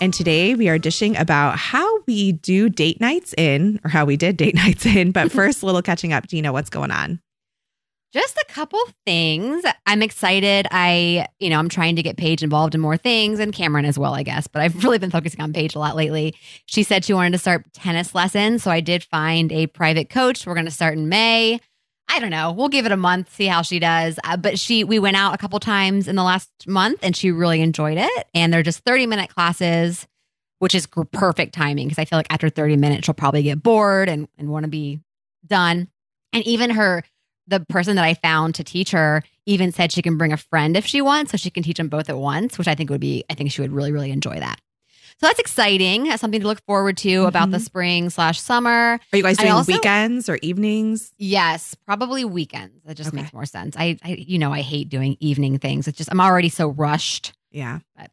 And today we are dishing about how we do date nights in, or how we did date nights in. But first, a little catching up. Gina, what's going on? Just a couple things. I'm excited. I, you know, I'm trying to get Paige involved in more things and Cameron as well, I guess. But I've really been focusing on Paige a lot lately. She said she wanted to start tennis lessons. So I did find a private coach. We're going to start in May. I don't know. We'll give it a month, see how she does. Uh, but she, we went out a couple times in the last month and she really enjoyed it. And they're just 30 minute classes, which is perfect timing because I feel like after 30 minutes, she'll probably get bored and, and want to be done. And even her, the person that I found to teach her even said she can bring a friend if she wants, so she can teach them both at once, which I think would be, I think she would really, really enjoy that. So that's exciting. That's something to look forward to about the Mhm. spring slash summer. Are you guys doing also- weekends or evenings? Yes, probably weekends. That just Okay. makes more sense. I, I, you know, I hate doing evening things. It's just I'm already so rushed. Yeah. But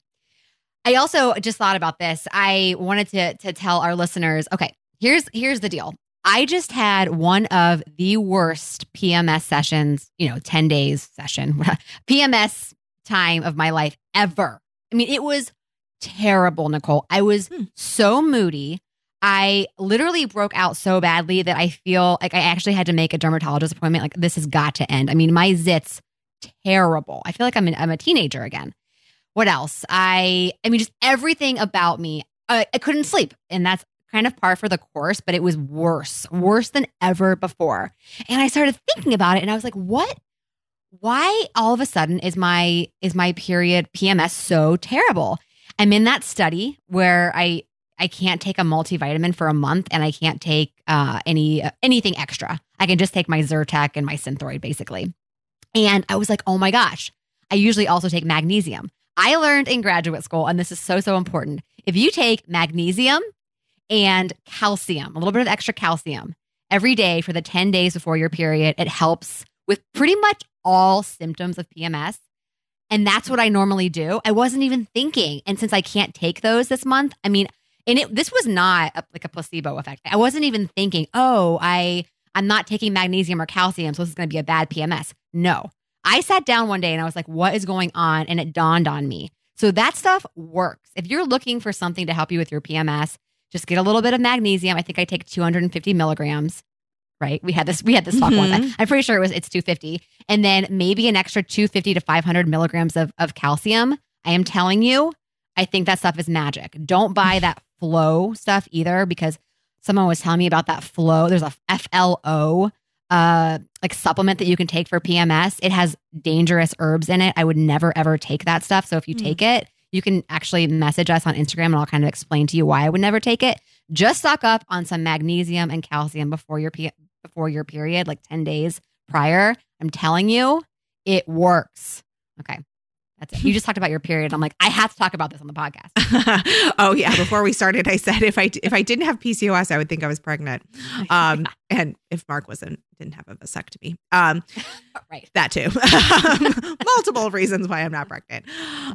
I also just thought about this. I wanted to to tell our listeners. Okay, here's here's the deal. I just had one of the worst PMS sessions. You know, ten days session PMS time of my life ever. I mean, it was terrible, Nicole. I was Hmm. so moody. I literally broke out so badly that I feel like I actually had to make a dermatologist appointment. Like this has got to end. I mean, my zits terrible. I feel like I'm an, I'm a teenager again. What else? I I mean, just everything about me. I, I couldn't sleep, and that's kind of par for the course. But it was worse, worse than ever before. And I started thinking about it, and I was like, what? Why all of a sudden is my is my period PMS so terrible? I'm in that study where I I can't take a multivitamin for a month and I can't take uh, any uh, anything extra. I can just take my Zyrtec and my Synthroid basically. And I was like, oh my gosh. I usually also take magnesium. I learned in graduate school, and this is so so important. If you take magnesium and calcium, a little bit of extra calcium every day for the 10 days before your period, it helps with pretty much all symptoms of PMS. And that's what I normally do. I wasn't even thinking. And since I can't take those this month, I mean, and it this was not a, like a placebo effect. I wasn't even thinking, oh, I I'm not taking magnesium or calcium, so this is going to be a bad PMS. No, I sat down one day and I was like, what is going on? And it dawned on me. So that stuff works. If you're looking for something to help you with your PMS, just get a little bit of magnesium. I think I take 250 milligrams. Right? We had this. We had this talk once. Mhm. I- I'm pretty sure it was it's 250, and then maybe an extra 250 to 500 milligrams of of calcium. I am telling you, I think that stuff is magic. Don't buy that flow stuff either because someone was telling me about that flow. There's a FLO uh like supplement that you can take for PMS. It has dangerous herbs in it. I would never ever take that stuff. So if you Hmm. take it, you can actually message us on Instagram and I'll kind of explain to you why I would never take it. Just stock up on some magnesium and calcium before your P- before your period, like 10 days prior. I'm telling you, it works. Okay. That's it. You just talked about your period. I'm like, I have to talk about this on the podcast. oh yeah. Before we started, I said if I if I didn't have PCOS, I would think I was pregnant. Um, and if Mark wasn't didn't have a vasectomy, um, right. that too. Multiple reasons why I'm not pregnant.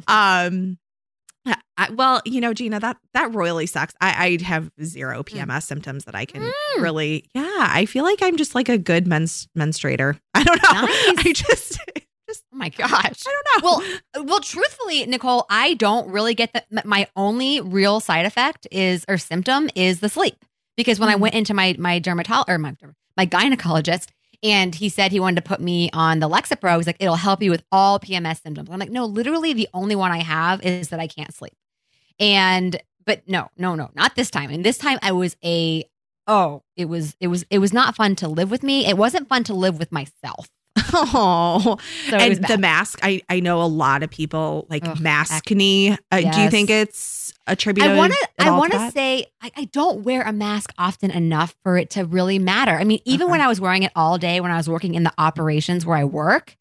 Um, I, well, you know, Gina, that that royally sucks. I, I have zero PMS symptoms that I can Mm. really. Yeah, I feel like I'm just like a good mens- menstruator. I don't know. Nice. I just, just Oh my gosh. I don't know. Well, well, truthfully, Nicole, I don't really get that. My only real side effect is or symptom is the sleep. Because when I Mhm. went into my my dermatologist or my my gynecologist, and he said he wanted to put me on the Lexapro, he's like, it'll help you with all PMS symptoms. I'm like, no, literally, the only one I have is that I can't sleep. And but no, no, no, not this time. And this time I was a oh, it was it was it was not fun to live with me. It wasn't fun to live with myself. oh, So and the mask. I I know a lot of people like Ugh, maskne. Uh, Do you think it's attributed? I want to. I want to say I, I don't wear a mask often enough for it to really matter. I mean, even Okay. when I was wearing it all day, when I was working in the operations where I work,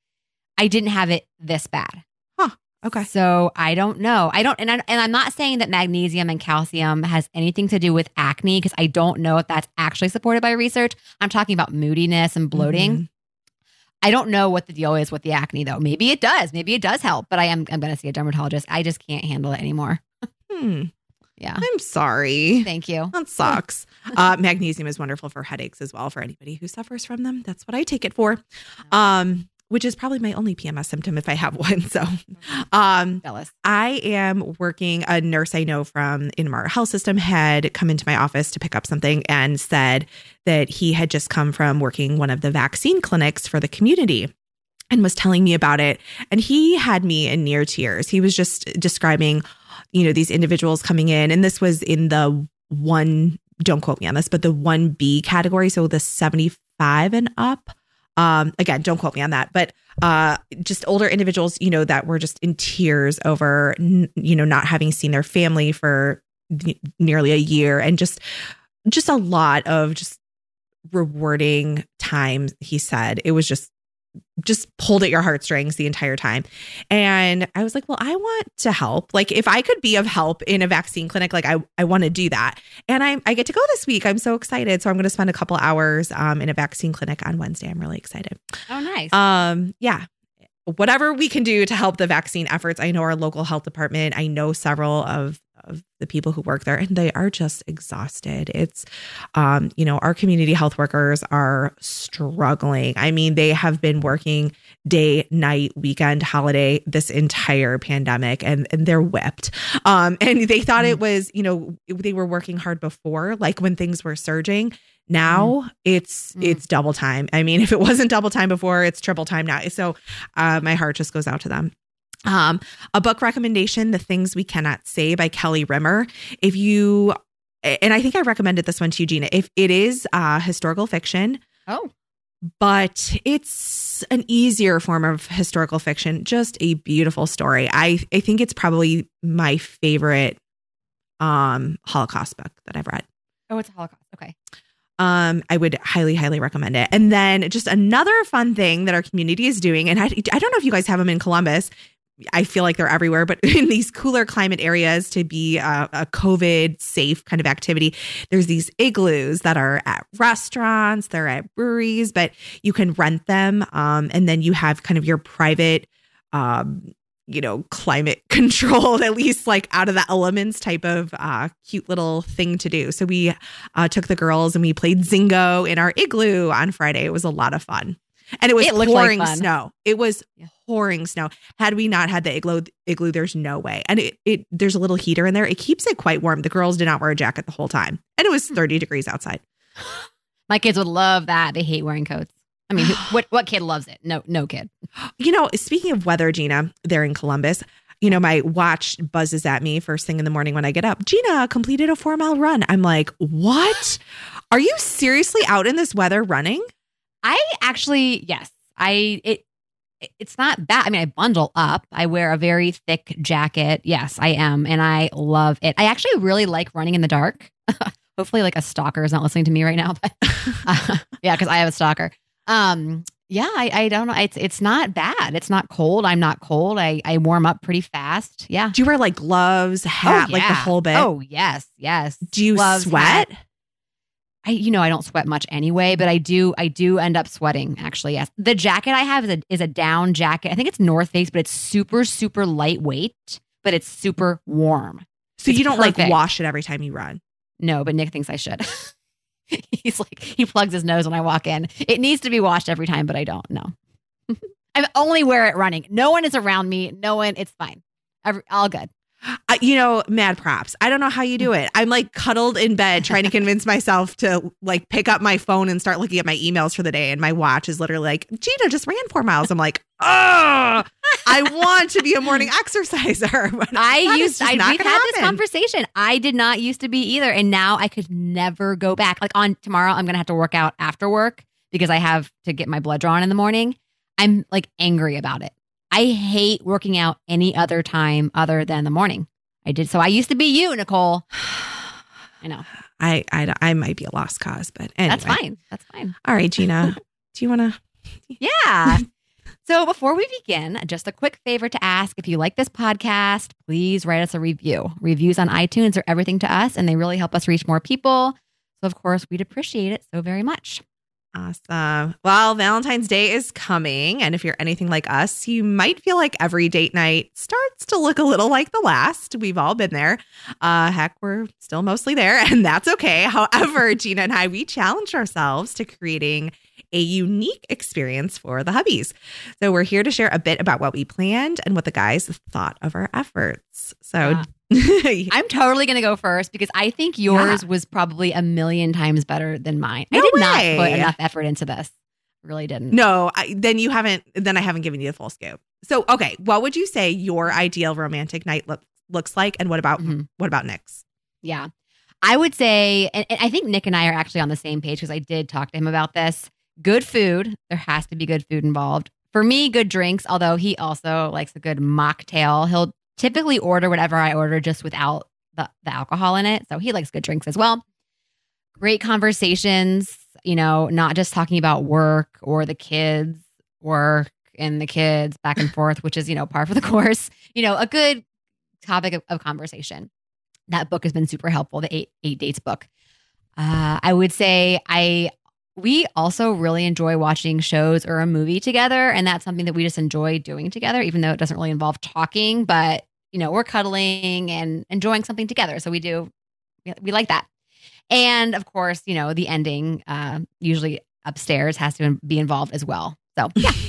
I didn't have it this bad. Huh. Okay. So I don't know. I don't, and, I, and I'm not saying that magnesium and calcium has anything to do with acne because I don't know if that's actually supported by research. I'm talking about moodiness and bloating. Mhm. I don't know what the deal is with the acne though. Maybe it does. Maybe it does help, but I am I'm going to see a dermatologist. I just can't handle it anymore. Hmm. Yeah. I'm sorry. Thank you. That sucks. Uh, magnesium is wonderful for headaches as well for anybody who suffers from them. That's what I take it for. Um, which is probably my only PMS symptom if I have one. So, um, Jealous. I am working. A nurse I know from Inmar Health System had come into my office to pick up something and said that he had just come from working one of the vaccine clinics for the community and was telling me about it. And he had me in near tears. He was just describing, you know, these individuals coming in, and this was in the one. Don't quote me on this, but the one B category, so the seventy-five and up. Um, again, don't quote me on that, but uh, just older individuals, you know, that were just in tears over, you know, not having seen their family for nearly a year, and just, just a lot of just rewarding times. He said it was just, just pulled at your heartstrings the entire time, and I was like, well, I want to help. Like, if I could be of help in a vaccine clinic, like I, I want to do that, and I, I get to go this week. I'm so excited. So I'm going to spend a couple hours um, in a vaccine clinic on Wednesday. I'm really excited. Oh, nice. Um, yeah. Whatever we can do to help the vaccine efforts. I know our local health department. I know several of of the people who work there and they are just exhausted. It's um, you know, our community health workers are struggling. I mean, they have been working day, night, weekend, holiday this entire pandemic and and they're whipped. Um and they thought it was, you know, they were working hard before like when things were surging. Now it's Mm. it's double time. I mean, if it wasn't double time before, it's triple time now. So uh, my heart just goes out to them. Um, a book recommendation, The Things We Cannot Say by Kelly Rimmer. If you and I think I recommended this one to you, Gina. If it is uh historical fiction, oh, but it's an easier form of historical fiction, just a beautiful story. I I think it's probably my favorite um Holocaust book that I've read. oh, it's a Holocaust. Okay. Um, I would highly, highly recommend it. And then just another fun thing that our community is doing, and I, I don't know if you guys have them in Columbus. I feel like they're everywhere, but in these cooler climate areas to be a, a COVID safe kind of activity, there's these igloos that are at restaurants, they're at breweries, but you can rent them. Um, and then you have kind of your private, um, you know, climate controlled, at least like out of the elements type of uh, cute little thing to do. So we uh, took the girls and we played Zingo in our igloo on Friday. It was a lot of fun. And it was It like pouring fun. snow. It was Yeah. Pouring snow. Had we not had the igloo, igloo, there's no way. And it, it there's a little heater in there. It keeps it quite warm. The girls did not wear a jacket the whole time, and it was Hmm. 30 degrees outside. My kids would love that. They hate wearing coats. I mean, what what kid loves it? No, no kid. You know, speaking of weather, Gina, they're in Columbus. You know, my watch buzzes at me first thing in the morning when I get up. Gina completed a four mile run. I'm like, what? Are you seriously out in this weather running? I actually, yes, I it. It's not bad. I mean, I bundle up. I wear a very thick jacket. Yes, I am, and I love it. I actually really like running in the dark. Hopefully, like a stalker is not listening to me right now, but uh, yeah, because I have a stalker. Um, yeah, I, I don't know. It's it's not bad. It's not cold. I'm not cold. I I warm up pretty fast. Yeah. Do you wear like gloves, hat, like the whole bit? Oh yes, yes. do you Gloves, sweat? hat. I you know I don't sweat much anyway, but I do I do end up sweating actually. Yes. The jacket I have is a is a down jacket. I think it's North Face, but it's super super lightweight, but it's super warm. So It's you don't like wash it every time you run. No, but Nick thinks I should. He's like he plugs his nose when I walk in. It needs to be washed every time, but I don't. No. I only wear it running. No one is around me. No one. It's fine. Every, all good. I, you know, mad props. I don't know how you do it. I'm like cuddled in bed trying to convince myself to like pick up my phone and start looking at my emails for the day. And my watch is literally like, Gina just ran four miles. I'm like, oh, I want to be a morning exerciser. I used I not we've had this conversation. I did not used to be either, and now I could never go back. Like on tomorrow, I'm gonna have to work out after work because I have to get my blood drawn in the morning. I'm like angry about it. I hate working out any other time other than the morning. I did so. I used to be you, Nicole. I know I, I, I might be a lost cause, but anyway. that's fine. That's fine. All right, Gina, do you want to? Yeah. So, before we begin, just a quick favor to ask if you like this podcast, please write us a review. Reviews on iTunes are everything to us, and they really help us reach more people. So, of course, we'd appreciate it so very much. Awesome. Well, Valentine's Day is coming. And if you're anything like us, you might feel like every date night starts to look a little like the last. We've all been there. Uh, heck, we're still mostly there, and that's okay. However, Gina and I, we challenged ourselves to creating a unique experience for the hubbies. So we're here to share a bit about what we planned and what the guys thought of our efforts. So I'm totally going to go first because I think yours yeah. was probably a million times better than mine. No I did way. not put enough effort into this. Really didn't. No, I, then you haven't. Then I haven't given you the full scope. So, okay, what would you say your ideal romantic night look, looks like, and what about mm-hmm. what about Nick's? Yeah, I would say, and, and I think Nick and I are actually on the same page because I did talk to him about this good food. There has to be good food involved. For me, good drinks, although he also likes a good mocktail. He'll typically order whatever I order just without the, the alcohol in it. So he likes good drinks as well. Great conversations, you know, not just talking about work or the kids, work and the kids back and forth, which is, you know, par for the course. You know, a good topic of, of conversation. That book has been super helpful, the eight eight dates book. Uh, I would say I we also really enjoy watching shows or a movie together. And that's something that we just enjoy doing together, even though it doesn't really involve talking, but you know, we're cuddling and enjoying something together. So we do, we like that. And of course, you know, the ending, uh, usually upstairs has to be involved as well. So yeah.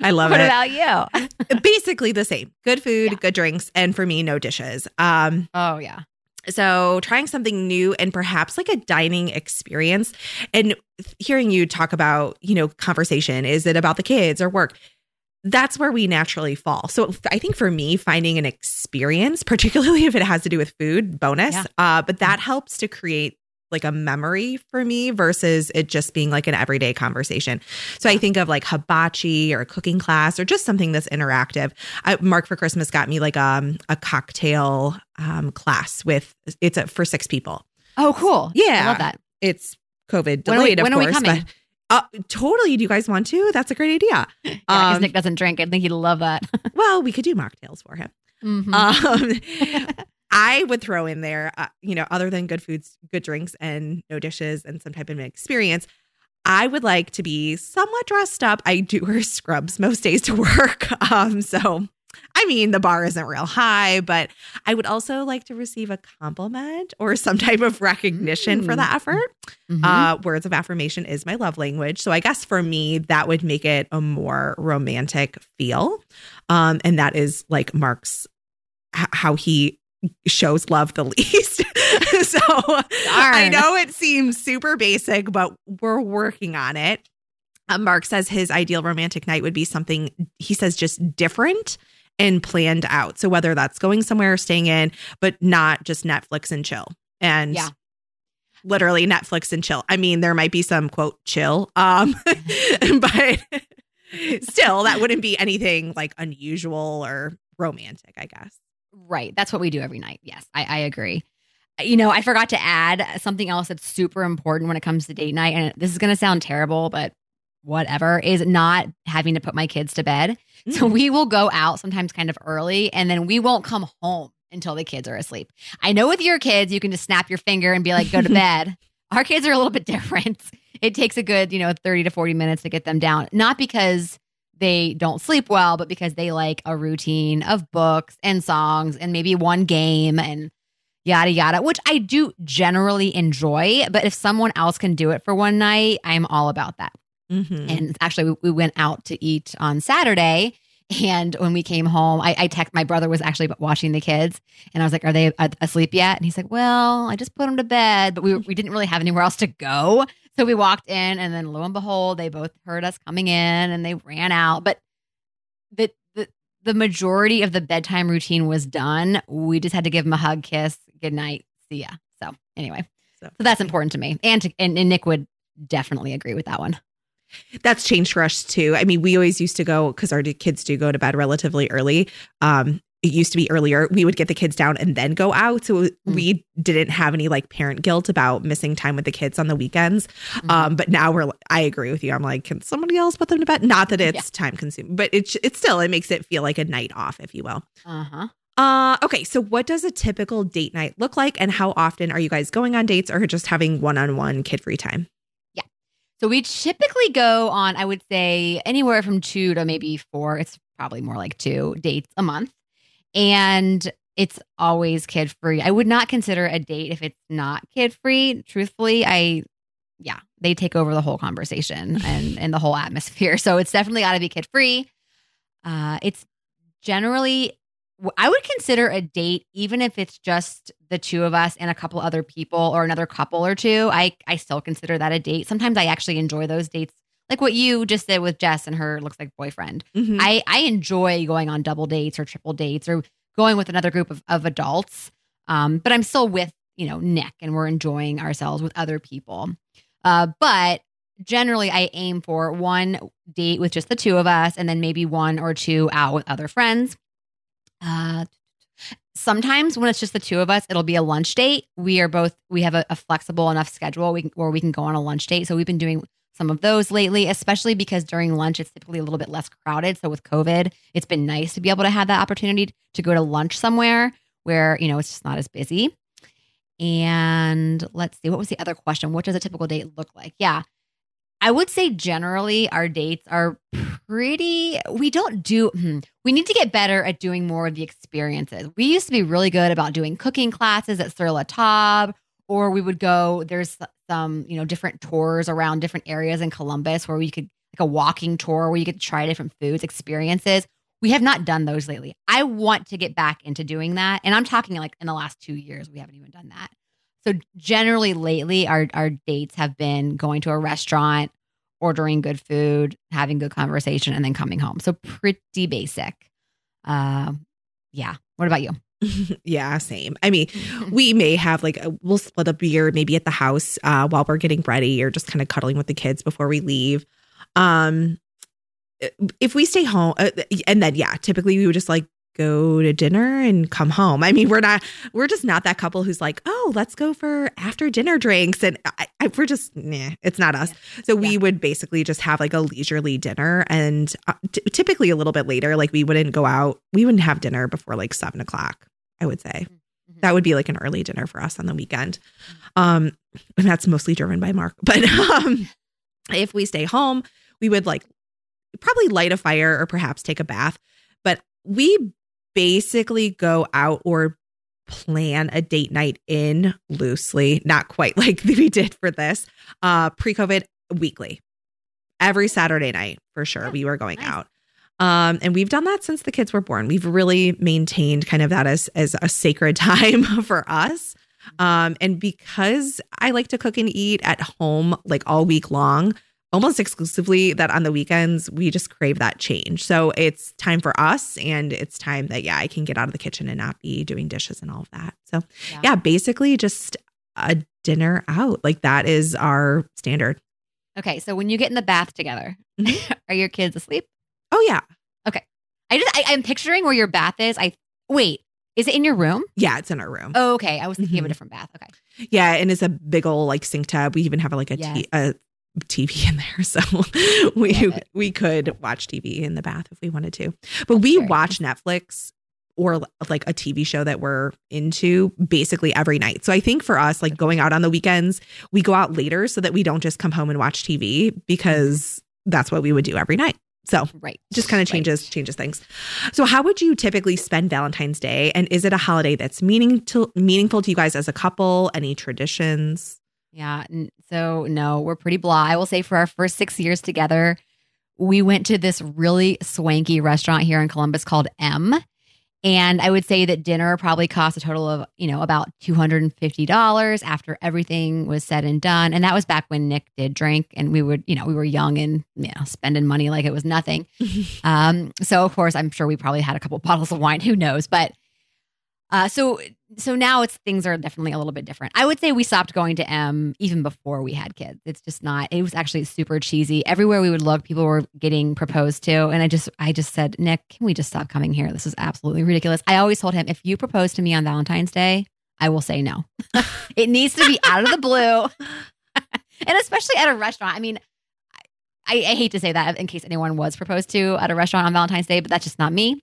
I love what it. What about you? Basically the same. Good food, yeah. good drinks, and for me, no dishes. Um, oh yeah. So, trying something new and perhaps like a dining experience and hearing you talk about, you know, conversation, is it about the kids or work? That's where we naturally fall. So, I think for me, finding an experience, particularly if it has to do with food, bonus. Yeah. Uh, but that helps to create like a memory for me versus it just being like an everyday conversation. So I think of like hibachi or a cooking class or just something that's interactive. I, Mark for Christmas got me like um, a cocktail um, class with it's a, for six people. Oh, cool! Yeah, I love that. It's COVID delayed, when, of when course, but. Uh, totally. Do you guys want to? That's a great idea. yeah, um, Nick doesn't drink. I think he'd love that. well, we could do mocktails for him. Mm-hmm. Um, I would throw in there, uh, you know, other than good foods, good drinks, and no dishes and some type of an experience. I would like to be somewhat dressed up. I do wear scrubs most days to work. Um, so I mean, the bar isn't real high, but I would also like to receive a compliment or some type of recognition mm. for the effort. Mm-hmm. Uh, words of affirmation is my love language. So I guess for me, that would make it a more romantic feel. Um, and that is like Mark's, h- how he shows love the least. so Darn. I know it seems super basic, but we're working on it. Uh, Mark says his ideal romantic night would be something he says just different and planned out. So whether that's going somewhere or staying in, but not just Netflix and chill. And yeah. literally Netflix and chill. I mean, there might be some quote chill, um, but still that wouldn't be anything like unusual or romantic, I guess. Right. That's what we do every night. Yes, I, I agree. You know, I forgot to add something else that's super important when it comes to date night. And this is going to sound terrible, but whatever, is not having to put my kids to bed. Mm. So we will go out sometimes kind of early and then we won't come home until the kids are asleep. I know with your kids, you can just snap your finger and be like, go to bed. Our kids are a little bit different. It takes a good, you know, 30 to 40 minutes to get them down. Not because they don't sleep well, but because they like a routine of books and songs and maybe one game and yada yada, which I do generally enjoy. But if someone else can do it for one night, I'm all about that. Mm-hmm. And actually, we, we, went out to eat on Saturday. And when we came home, I, I text my brother was actually watching the kids, and I was like, "Are they asleep yet?" And he's like, "Well, I just put them to bed, but we we didn't really have anywhere else to go, so we walked in, and then lo and behold, they both heard us coming in and they ran out. But the, the, the majority of the bedtime routine was done. We just had to give them a hug, kiss, good night, see ya. So, anyway, so, so that's important to me. And, to, and, and Nick would definitely agree with that one. That's changed for us too. I mean, we always used to go because our kids do go to bed relatively early. Um, it used to be earlier, we would get the kids down and then go out. So Mm. we didn't have any like parent guilt about missing time with the kids on the weekends. Mhm. Um, but now we're, I agree with you. I'm like, can somebody else put them to bed? Not that it's Yeah. time consuming, but it's, it's still, it makes it feel like a night off, if you will. uh-huh. Uh, okay. So what does a typical date night look like? And how often are you guys going on dates or just having one on one kid free time? So we typically go on, I would say, anywhere from two to maybe four. It's probably more like two dates a month. And it's always kid free. I would not consider a date if it's not kid free. Truthfully, I, yeah, they take over the whole conversation and, and the whole atmosphere. So it's definitely got to be kid free. Uh, it's generally, I would consider a date, even if it's just the two of us and a couple other people or another couple or two. I, I still consider that a date. Sometimes I actually enjoy those dates, like what you just did with Jess and her looks like boyfriend. Mhm. I, I enjoy going on double dates or triple dates or going with another group of, of adults. Um, but I'm still with, you know, Nick and we're enjoying ourselves with other people. Uh, but generally I aim for one date with just the two of us and then maybe one or two out with other friends. Uh, sometimes when it's just the two of us, it'll be a lunch date. We are both, we have a, a flexible enough schedule we can, where we can go on a lunch date. So we've been doing some of those lately, especially because during lunch it's typically a little bit less crowded. So with COVID, it's been nice to be able to have that opportunity to go to lunch somewhere where, you know, it's just not as busy. And let's see, what was the other question? What does a typical date look like? Yeah. I would say generally our dates are pretty, we don't do, hmm, we need to get better at doing more of the experiences. We used to be really good about doing cooking classes at Sur La Table, or we would go, there's some, you know, different tours around different areas in Columbus where we could, like a walking tour where you could try different foods, experiences. We have not done those lately. I want to get back into doing that. And I'm talking like in the last two years, we haven't even done that. So generally lately our our dates have been going to a restaurant, ordering good food, having good conversation, and then coming home. So pretty basic. Uh, yeah. What about you? yeah, same. I mean, we may have like a, we'll split a beer maybe at the house uh, while we're getting ready or just kind of cuddling with the kids before we leave. Um, if we stay home, uh, and then yeah, typically we would just like go to dinner and come home. I mean, we're not, we're just not that couple who's like, oh, let's go for after dinner drinks, and I, I, we're just, nah, it's not us. So we Yeah. would basically just have like a leisurely dinner, and uh, t- typically a little bit later. Like we wouldn't go out, we wouldn't have dinner before like seven o'clock. I would say Mhm. that would be like an early dinner for us on the weekend. Um, and that's mostly driven by Mark. But um, if we stay home, we would like probably light a fire or perhaps take a bath. But we basically go out or plan a date night in loosely, not quite like we did for this uh, pre COVID weekly. Every Saturday night for sure, Yeah, we were going nice. out. Um, and we've done that since the kids were born. We've really maintained kind of that as as a sacred time for us. Um, and because I like to cook and eat at home like all week long, almost exclusively that on the weekends we just crave that change. So it's time for us and it's time that yeah, I can get out of the kitchen and not be doing dishes and all of that. So Yeah. yeah, basically just a dinner out. Like that is our standard. Okay. So when you get in the bath together, Mhm. are your kids asleep? Oh yeah. Okay. I just, I, I'm picturing where your bath is. I, wait, is it in your room? Yeah, it's in our room. Oh, okay. I was thinking of a Mhm. different bath. Okay. Yeah, and it's a big old like sink tub. We even have like a, Yeah. t- a TV in there, so we we could watch TV in the bath if we wanted to. But we Very watch Netflix or like a TV show that we're into basically every night. So I think for us, like going out on the weekends, we go out later so that we don't just come home and watch TV because mm-hmm. that's what we would do every night. So Right. just kind of Right. changes changes things. So how would you typically spend Valentine's Day and is it a holiday that's meaning to, meaningful to you guys as a couple? Any traditions? Yeah. So, no, we're pretty blah. I will say for our first six years together, we went to this really swanky restaurant here in Columbus called M. And I would say that dinner probably cost a total of, you know, about $250 after everything was said and done. And that was back when Nick did drink and we would, you know, we were young and, you know, spending money like it was nothing. Um, so of course, I'm sure we probably had a couple bottles of wine. Who knows? But Uh, so so now it's things are definitely a little bit different. I would say we stopped going to M even before we had kids. It's just not. It was actually super cheesy. Everywhere we would look, people were getting proposed to, and I just I just said, Nick, can we just stop coming here? This is absolutely ridiculous. I always told him, if you propose to me on Valentine's Day, I will say no. it needs to be out of the blue, and especially at a restaurant. I mean. I, I hate to say that in case anyone was proposed to at a restaurant on Valentine's Day, but that's just not me.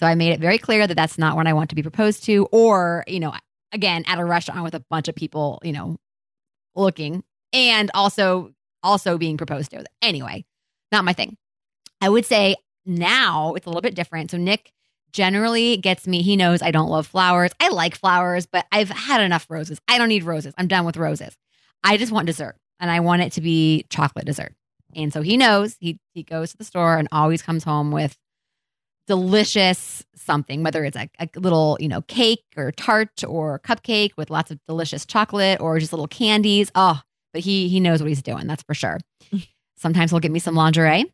So I made it very clear that that's not when I want to be proposed to, or, you know, again, at a restaurant with a bunch of people, you know, looking and also, also being proposed to. Anyway, not my thing. I would say now it's a little bit different. So Nick generally gets me, he knows I don't love flowers. I like flowers, but I've had enough roses. I don't need roses. I'm done with roses. I just want dessert and I want it to be chocolate dessert. And so he knows he he goes to the store and always comes home with delicious something, whether it's a, a, little, you know, cake or tart or cupcake with lots of delicious chocolate or just little candies. Oh, but he he knows what he's doing, that's for sure. Sometimes he'll get me some lingerie.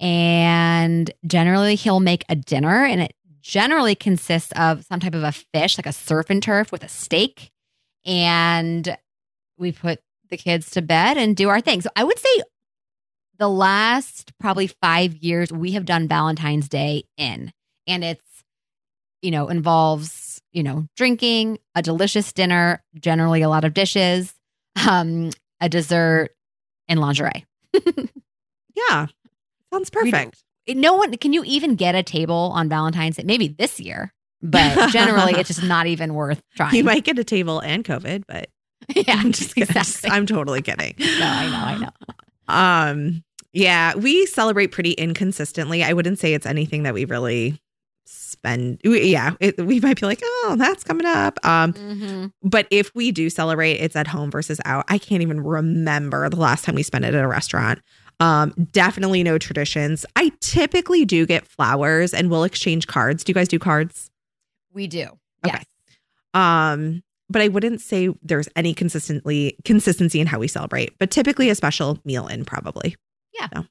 And generally he'll make a dinner and it generally consists of some type of a fish, like a surf and turf with a steak. And we put the kids to bed and do our thing. So I would say the last probably five years we have done Valentine's Day in, and it's you know involves you know drinking, a delicious dinner, generally a lot of dishes, um, a dessert, and lingerie. yeah, sounds perfect. no one can you even get a table on Valentine's Day? Maybe this year, but generally it's just not even worth trying. You might get a table and COVID, but yeah, I'm just kidding. Exactly. I'm totally kidding. No, I know, I know. Um, yeah, we celebrate pretty inconsistently. I wouldn't say it's anything that we really spend. Yeah, it, we might be like, oh, that's coming up. Um, mm-hmm. but if we do celebrate, it's at home versus out. I can't even remember the last time we spent it at a restaurant. Um, definitely no traditions. I typically do get flowers and we'll exchange cards. Do you guys do cards? We do. Okay. Yes. Um, but I wouldn't say there's any consistently consistency in how we celebrate, but typically a special meal in probably. Yeah. So.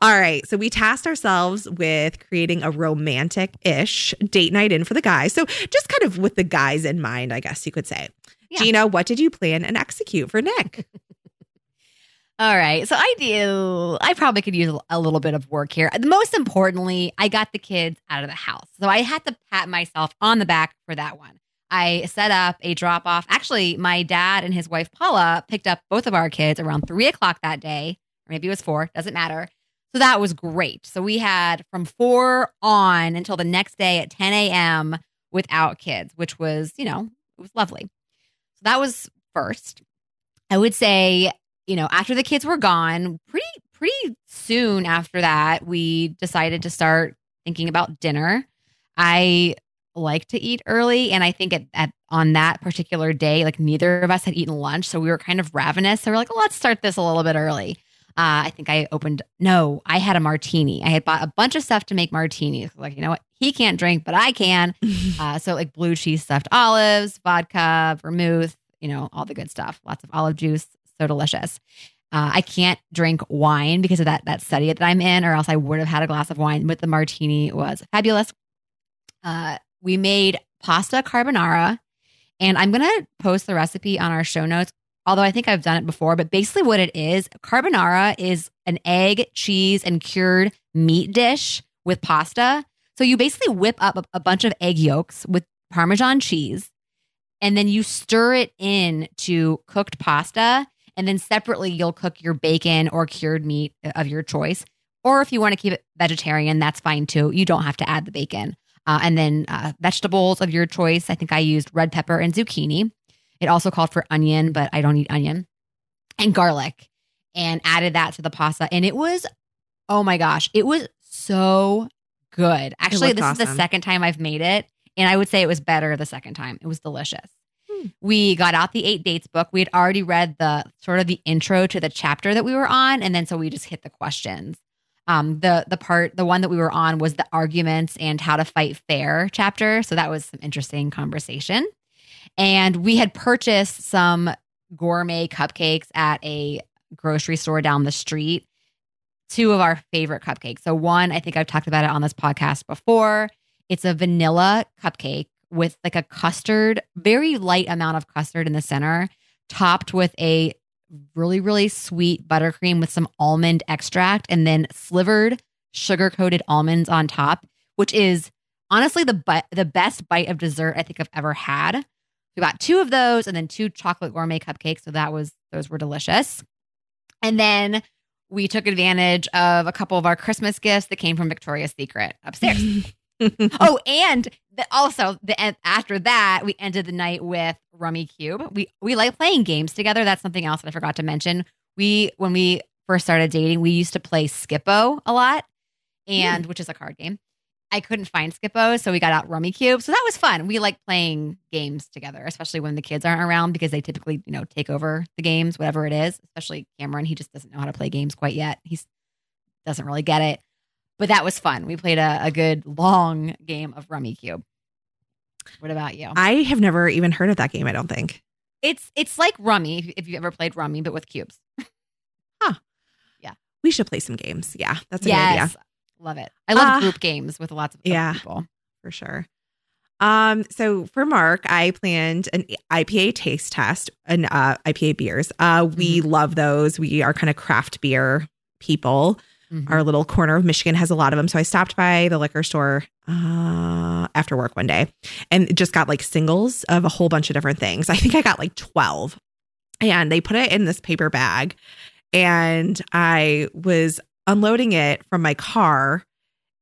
All right. So we tasked ourselves with creating a romantic ish date night in for the guys. So just kind of with the guys in mind, I guess you could say. Yeah. Gina, what did you plan and execute for Nick? All right. So I do, I probably could use a little bit of work here. Most importantly, I got the kids out of the house. So I had to pat myself on the back for that one. I set up a drop off. Actually, my dad and his wife Paula picked up both of our kids around three o'clock that day or maybe it was four, doesn't matter. So that was great. So we had from four on until the next day at 10 a.m. without kids, which was, you know, it was lovely. So that was first. I would say, you know, after the kids were gone, pretty, pretty soon after that, we decided to start thinking about dinner. I like to eat early. And I think at, at, on that particular day, like neither of us had eaten lunch. So we were kind of ravenous. So we're like, well, let's start this a little bit early. Uh, I think I opened, no, I had a martini. I had bought a bunch of stuff to make martinis. Like, you know what? He can't drink, but I can. uh, so, like blue cheese stuffed olives, vodka, vermouth, you know, all the good stuff. Lots of olive juice. So delicious. Uh, I can't drink wine because of that that study that I'm in, or else I would have had a glass of wine. But the martini was fabulous. Uh, we made pasta carbonara, and I'm gonna post the recipe on our show notes although I think I've done it before, but basically what it is carbonara is an egg, cheese, and cured meat dish with pasta. So you basically whip up a, bunch of egg yolks with Parmesan cheese, and then you stir it in to cooked pasta. And then separately, you'll cook your bacon or cured meat of your choice. Or if you want to keep it vegetarian, that's fine too. You don't have to add the bacon. Uh, and then uh, vegetables of your choice. I think I used red pepper and zucchini. It also called for onion, but I don't eat onion and garlic and added that to the pasta. And it was, oh my gosh, it was so good. Actually, this awesome. is the second time I've made it. And I would say it was better the second time. It was delicious. Hmm. We got out the eight dates book. We had already read the sort of the intro to the chapter that we were on. And then so we just hit the questions. Um, the the part the one that we were on was the arguments and how to fight fair chapter. So that was some interesting conversation. And we had purchased some gourmet cupcakes at a grocery store down the street. Two of our favorite cupcakes. So, one, I think I've talked about it on this podcast before. It's a vanilla cupcake with like a custard, very light amount of custard in the center, topped with a really, really sweet buttercream with some almond extract, and then slivered sugar coated almonds on top, which is honestly the bu- the best bite of dessert I think I've ever had. We got two of those and then two chocolate gourmet cupcakes. So that was those were delicious. And then we took advantage of a couple of our Christmas gifts that came from Victoria's Secret upstairs. oh, and the, also the after that, we ended the night with Rummikub. We we like playing games together. That's something else that I forgot to mention. We when we first started dating, we used to play Skip-Bo a lot, and hmm. which is a card game. I couldn't find Skip-Bo, so we got out Rummikub. So that was fun. We like playing games together, especially when the kids aren't around because they typically, you know, take over the games, whatever it is. Especially Cameron, he just doesn't know how to play games quite yet. He doesn't really get it. But that was fun. We played a, a good long game of Rummikub. What about you? I have never even heard of that game. I don't think. It's it's like Rummy if, you've ever played Rummy, but with cubes. Huh. Yeah. We should play some games. Yeah, that's a yes, good idea love it. I love Uh, group games with lots of yeah. people. for sure. Um, so for Mark, I planned an IPA taste test and uh, IPA beers. Uh, we love those. We are kind of craft beer people. Mhm. Our little corner of Michigan has a lot of them. So I stopped by the liquor store uh, after work one day and just got like singles of a whole bunch of different things. I think I got like 12 and they put it in this paper bag. And I was unloading it from my car.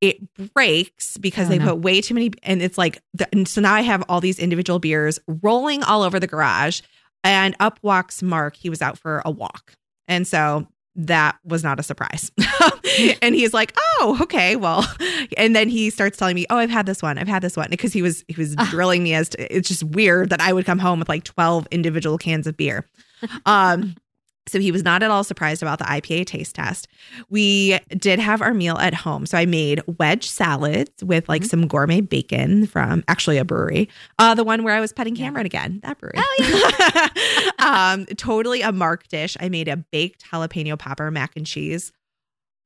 It breaks because Oh, they no. put way too many. And it's like, the, and so now I have all these individual beers rolling all over the garage. And up walks Mark. He was out for a walk. And so that was not a surprise. and he's like, "Oh, okay, well." And then he starts telling me, "Oh, I've had this one. I've had this one." Because he was he was Ah. drilling me as to it's just weird that I would come home with like 12 individual cans of beer. Um so he was not at all surprised about the IPA taste test. We did have our meal at home. So I made wedge salads with like Mhm. some gourmet bacon from actually a brewery. Uh the one where I was petting Yeah. Cameron again, that brewery. Oh, um totally a mark dish. I made a baked jalapeno popper mac and cheese.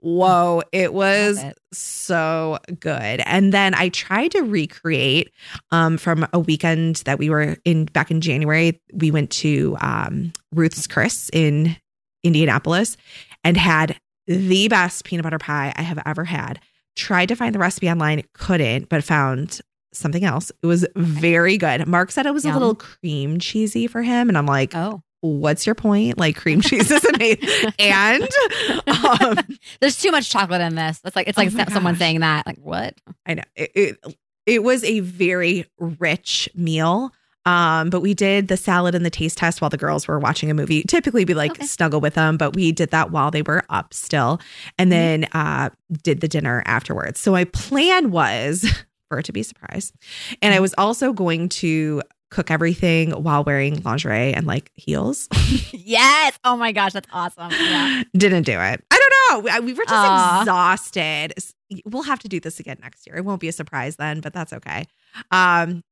Whoa, it was it. so good. And then I tried to recreate um, from a weekend that we were in back in January. We went to um, Ruth's Chris in Indianapolis and had the best peanut butter pie I have ever had. Tried to find the recipe online, couldn't, but found something else. It was very good. Mark said it was Yum. a little cream cheesy for him. And I'm like, Oh, what's your point? Like cream cheese is amazing. and um, there's too much chocolate in this. That's like it's Oh like my someone gosh. saying that. Like what? I know it, it, it was a very rich meal. Um, but we did the salad and the taste test while the girls were watching a movie. Typically, we like Okay. snuggle with them, but we did that while they were up still, and Mhm. then uh, did the dinner afterwards. So my plan was for it to be a surprise, and I was also going to cook everything while wearing lingerie and like heels. yes. Oh my gosh, that's awesome. Yeah. Didn't do it. I don't know. We- We were just Aw. exhausted. We'll have to do this again next year. It won't be a surprise then, but that's okay. Um,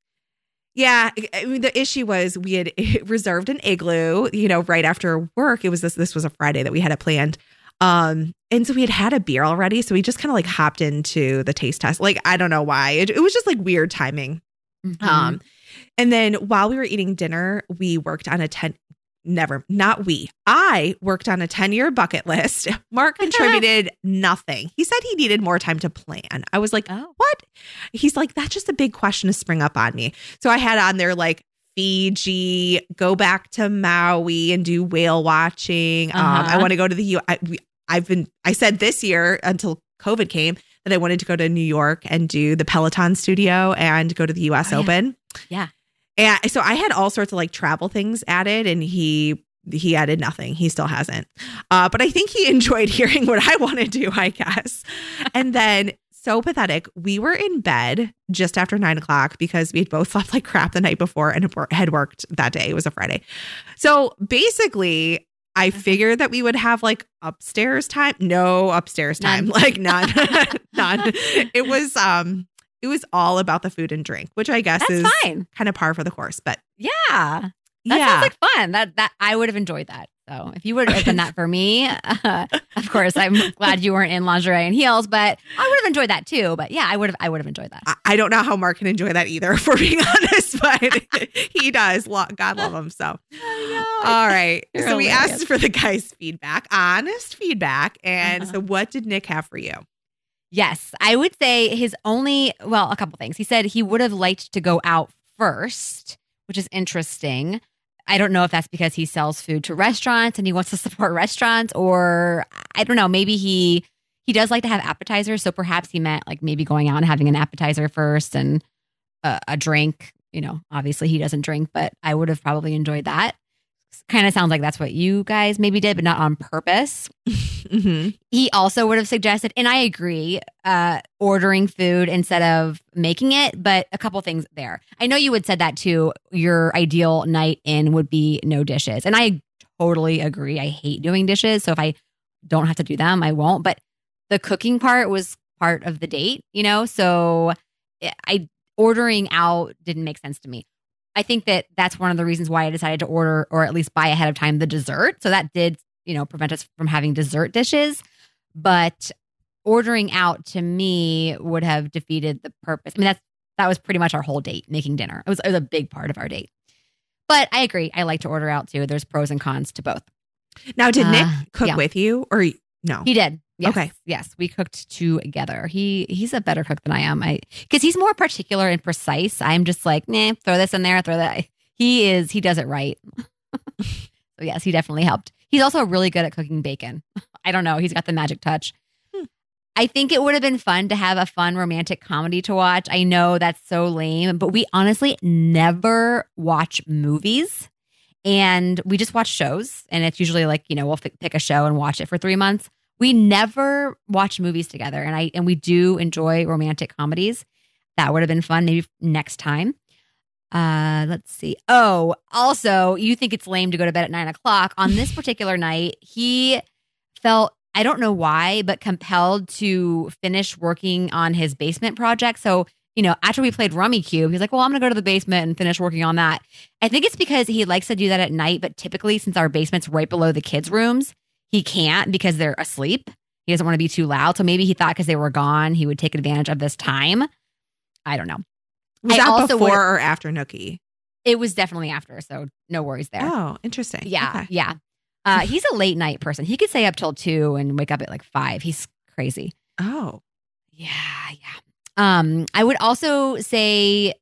yeah, I- mean, the issue was we had reserved an igloo, you know, right after work. It was this. This was a Friday that we had it planned. Um, and so we had had a beer already, so we just kind of like hopped into the taste test. Like I don't know why. It, it was just like weird timing. Mhm. Um, and then while we were eating dinner, we worked on a 10 never, not we. I worked on a 10 year bucket list. Mark contributed nothing. He said he needed more time to plan. I was like, oh. what? He's like, that's just a big question to spring up on me. So I had on there like Fiji, go back to Maui and do whale watching. Um, I Uh-huh. want to go to the U. I, we, I've been, I said this year until COVID came that I wanted to go to New York and do the Peloton studio and go to the US Oh, yeah. Open. Yeah. And so I had all sorts of like travel things added and he he added nothing. He still hasn't. Uh, but I think he enjoyed hearing what I want to do, I guess. And then so pathetic. We were in bed just after nine o'clock because we had both slept like crap the night before and had worked that day. It was a Friday. So basically, I figured that we would have like upstairs time. No upstairs time. None. Like none. none. It was um it was all about the food and drink, which I guess That's is fine. kind of par for the course. But Yeah. That yeah. sounds like fun. That that I would have enjoyed that. So if you would have done that for me, uh, of course, I'm glad you weren't in lingerie and heels, but I would have enjoyed that too. But yeah, I would have I would have enjoyed that. I- I don't know how Mark can enjoy that either, for being honest, but he does. God love him. So, all right. You're So, we asked for the guys' feedback, honest feedback. And Uh-huh. so, what did Nick have for you? Yes, I would say his only, well, a couple things. He said he would have liked to go out first, which is interesting. I don't know if that's because he sells food to restaurants and he wants to support restaurants, or I don't know. Maybe he he does like to have appetizers, so perhaps he meant like maybe going out and having an appetizer first and a, a drink. You know, obviously he doesn't drink, but I would have probably enjoyed that. Kind of sounds like that's what you guys maybe did, but not on purpose. Hmm he also would have suggested and i agree uh ordering food instead of making it but a couple things there. I know you had said that too your ideal night in would be no dishes and i totally agree. I hate doing dishes so if i don't have to do them i won't but the cooking part was part of the date you know? So eh, i ordering out didn't make sense to me i think that that's one of the reasons why i decided to order or at least buy ahead of time the dessert. So that did you know prevent us from having dessert dishes. But ordering out to me would have defeated the purpose. I mean that's that was pretty much our whole date making dinner. It was, it was a big part of our date. But i agree. I like to order out too. There's pros and cons to both. Now, did Nick Uh, cook yeah. with you or no? he did. Yes, Okay. yes. We cooked together. He he's a better cook than i am. I because he's more particular and precise. I'm just like nah throw this in there throw that. He is he does it right. So yes he definitely helped. He's also really good at cooking bacon. I don't know. He's got the magic touch. Hmm. I think it would have been fun to have a fun romantic comedy to watch. I know that's so lame, but we honestly never watch movies. And we just watch shows. And it's usually like, you know, we'll fi- pick a show and watch it for three months. We never watch movies together. And I, and we do enjoy romantic comedies. That would have been fun maybe next time. Uh, let's see. Oh, also, you think it's lame to go to bed at nine o'clock. On this particular night, he felt, I don't know why, but compelled to finish working on his basement project. So, you know, after we played Rummikub, he's like, well, I'm to go to the basement and finish working on that. I think it's because he likes to do that at night, but typically, since our basement's right below the kids' rooms, he can't because they're asleep. He doesn't want to be too loud. So maybe he thought because they were gone, he would take advantage of this time. I don't know. Was I that also before would- or after Nookie? It was definitely after, so no worries there. Oh, interesting. Yeah, Okay. yeah. Uh, he's a late night person. He could stay up till two and wake up at like five. He's crazy. Oh, Yeah, yeah. Um, I would also say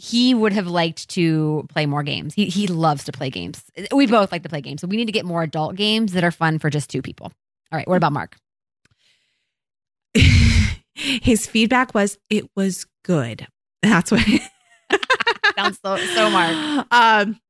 he would have liked to play more games. He he loves to play games. We both like to play games, so we need to get more adult games that are fun for just two people. All right. What about Mark? his feedback was it was good. That's what. Sounds so so Mark. Um,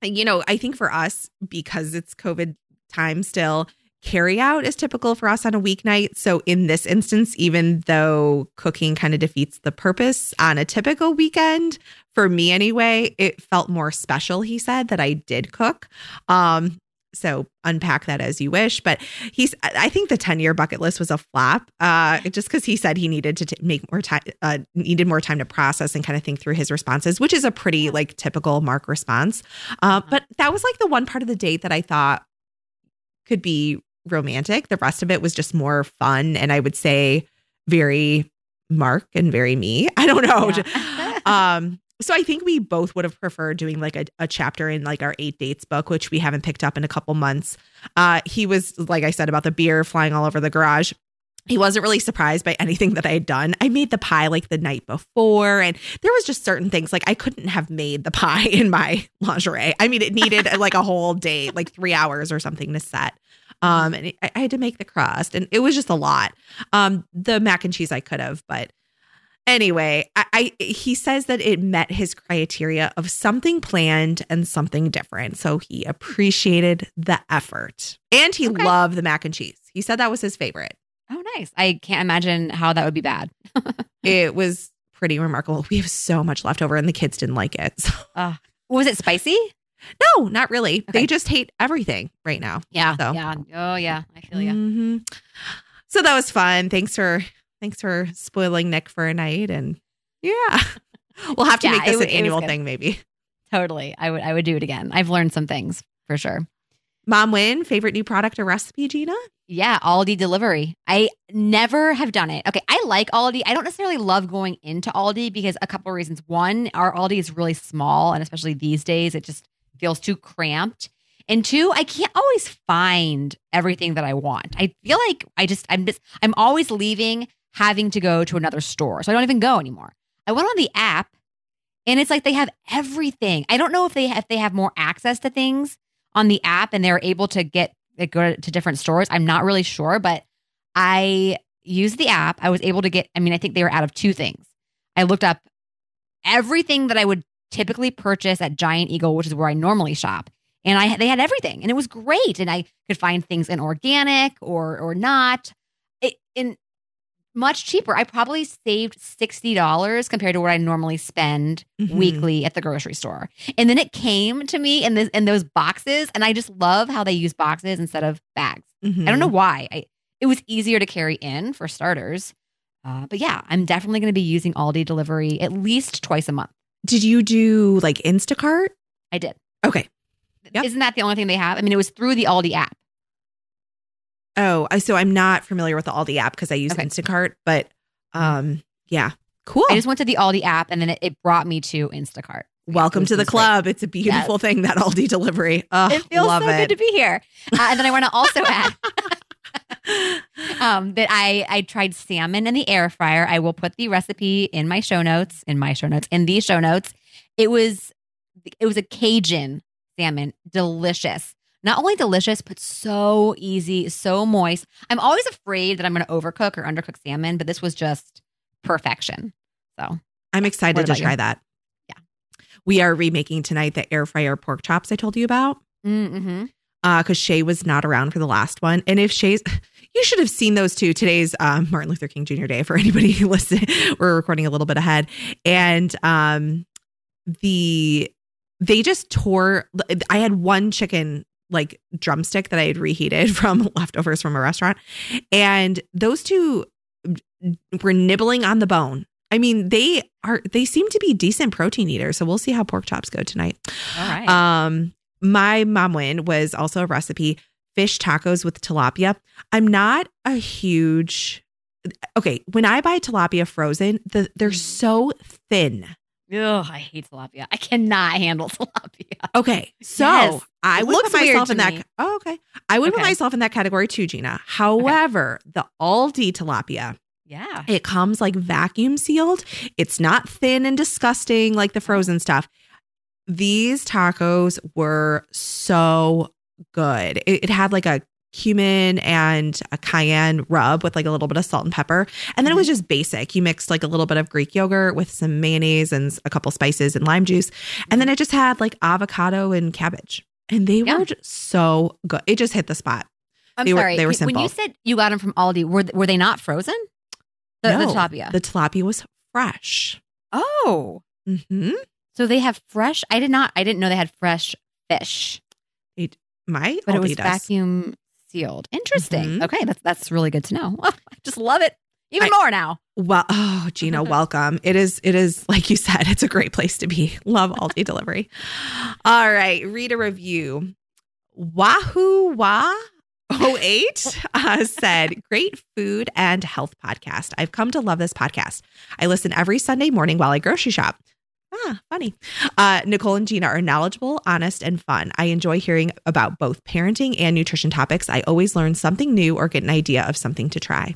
you know, I think for us because it's COVID time still, carry out is typical for us on a weeknight. So in this instance, even though cooking kind of defeats the purpose on a typical weekend, for me anyway, it felt more special. He said that I did cook. Um, so unpack that as you wish. But he's, I think the 10 year bucket list was a flop. Uh, just because he said he needed to t- make more time, uh, needed more time to process and kind of think through his responses, which is a pretty like typical Mark response. Uh, but that was like the one part of the date that I thought could be romantic. The rest of it was just more fun. And I would say very Mark and very me. I don't know. Yeah. um, so I think we both would have preferred doing like a, a chapter in like our eight dates book, which we haven't picked up in a couple months. Uh, he was, like I said, about the beer flying all over the garage. He wasn't really surprised by anything that I had done. I made the pie like the night before, and there was just certain things like I couldn't have made the pie in my lingerie. I mean, it needed like a whole day, like three hours or something to set. Um, and I, I had to make the crust, and it was just a lot. Um, the mac and cheese I could have, but anyway, I, I he says that it met his criteria of something planned and something different. So he appreciated the effort, and he Okay. loved the mac and cheese. He said that was his favorite. oh, nice. I can't imagine how that would be bad. It was pretty remarkable. We have so much left over, and the kids didn't like it. So, Was it spicy? No, not really. Okay. They just hate everything right now. Yeah. So. Yeah. Oh, yeah. I feel you. Mhm. So that was fun. Thanks for thanks for spoiling Nick for a night, and yeah, we'll have to Yeah, make this it an it annual thing, maybe. totally. I would I would do it again. I've learned some things for sure. Mom win, favorite new product or recipe, Gina? Yeah, Aldi delivery. I never have done it. Okay, I like Aldi. I don't necessarily love going into Aldi because a couple of reasons. One, our Aldi is really small, and especially these days, it just feels too cramped. And two, I can't always find everything that I want. I feel like I just I'm just I'm always leaving having to go to another store. So I don't even go anymore. I went on the app and it's like they have everything. I don't know if they if they have more access to things on the app and they're able to get go to different stores. I'm not really sure, but I used the app. I was able to get I mean, I think they were out of two things. I looked up everything that I would typically purchase at Giant Eagle, which is where I normally shop. And I they had everything and it was great and I could find things in organic or or not. It, in much cheaper. I probably saved $60 compared to what I normally spend Mhm. weekly at the grocery store. And then it came to me in this in those boxes and I just love how they use boxes instead of bags. Mhm. I don't know why. I it was easier to carry in for starters. Uh, but yeah, I'm definitely going to be using Aldi delivery at least twice a month. Did you do like Instacart? I did. Okay. Yep. Isn't that the only thing they have? I mean, it was through the Aldi app. Oh, I- so I'm not familiar with the Aldi app because I use Okay. Instacart, but um, yeah, cool. I just went to the Aldi app and then it, it brought me to Instacart. Welcome to the club. It's a beautiful thing that Aldi delivery. Oh, it feels love so it. good to be here. Uh, and then I want to also add um, that I I tried salmon in the air fryer. I will put the recipe in my show notes, in my show notes, in these show notes. It was it was a Cajun salmon, delicious. Not only delicious, but so easy, so moist. I'm always afraid that I'm going to overcook or undercook salmon, but this was just perfection. So I'm excited to about you? try that. Yeah. We are remaking tonight the air fryer pork chops I told you about. mm-hmm. Uh because Shay was not around for the last one. And if Shay's you should have seen those two. Today's um, Martin Luther King Jr. Day for anybody who listen. We're recording a little bit ahead. And um the they just tore I had one chicken like drumstick that I had reheated from leftovers from a restaurant. And those two were nibbling on the bone. I mean, they are they seem to be decent protein eaters. So we'll see how pork chops go tonight. all right. Um, my mom win was also a recipe fish tacos with tilapia. I'm not a huge okay. When I buy tilapia frozen, the, they're Mm. so thin. Ugh, I hate tilapia. I cannot handle tilapia. Okay, so Yes. I It would put myself in that. me. Oh, okay, I would put myself in that category too, Gina. However, the Aldi tilapia, Yeah. it comes like vacuum sealed. It's not thin and disgusting like the frozen stuff. These tacos were so good. It, it had like a cumin and a cayenne rub with like a little bit of salt and pepper. And then it was just basic. You mixed like a little bit of Greek yogurt with some mayonnaise and a couple spices and lime juice. And then it just had like avocado and cabbage. And they Yeah. were just so good. It just hit the spot. I'm They were- sorry. they were simple. When you said you got them from Aldi, were were they not frozen? The, the tilapia. The tilapia was fresh. oh, hmm so they have fresh. I did not. I didn't know they had fresh fish, It might, but it was vacuum sealed. Interesting. Mhm. Okay, that's that's really good to know. I just love it even I- more now. Well, oh, Gina, welcome. It is, it is like you said, it's a great place to be. Love Aldi delivery. All right, read a review. Wahoo Wah 08 uh, said, Great food and health podcast. I've come to love this podcast. I listen every Sunday morning while I grocery shop. Ah, funny. Uh, Nicole and Gina are knowledgeable, honest, and fun. I enjoy hearing about both parenting and nutrition topics. I always learn something new or get an idea of something to try.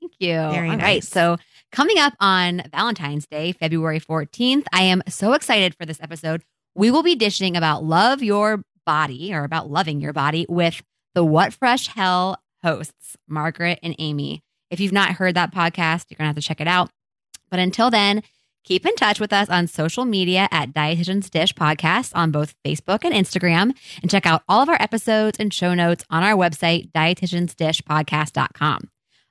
Thank you. Very All right. nice. So, coming up on Valentine's Day, February 14th, I am so excited for this episode. We will be dishing about love your body or about loving your body with the What Fresh Hell hosts, Margaret and Amy. If you've not heard that podcast, you're going to have to check it out. But until then, keep in touch with us on social media at Dietitian's Dish Podcast on both Facebook and Instagram. And check out all of our episodes and show notes on our website, dietitiansdishpodcast.com.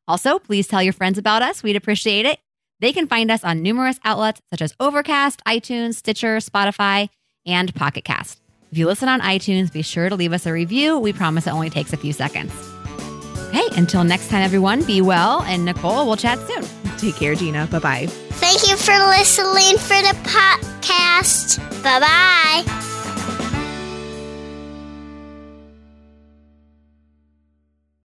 Also, please tell your friends about us. We'd appreciate it. They can find us on numerous outlets such as Overcast, iTunes, Stitcher, Spotify, and Pocket Cast. If you listen on iTunes, be sure to leave us a review. We promise it only takes a few seconds. Okay, until next time, everyone, be well. And Nicole, we'll chat soon. Take care, Gina. Bye bye. Thank you for listening for the podcast. Bye bye.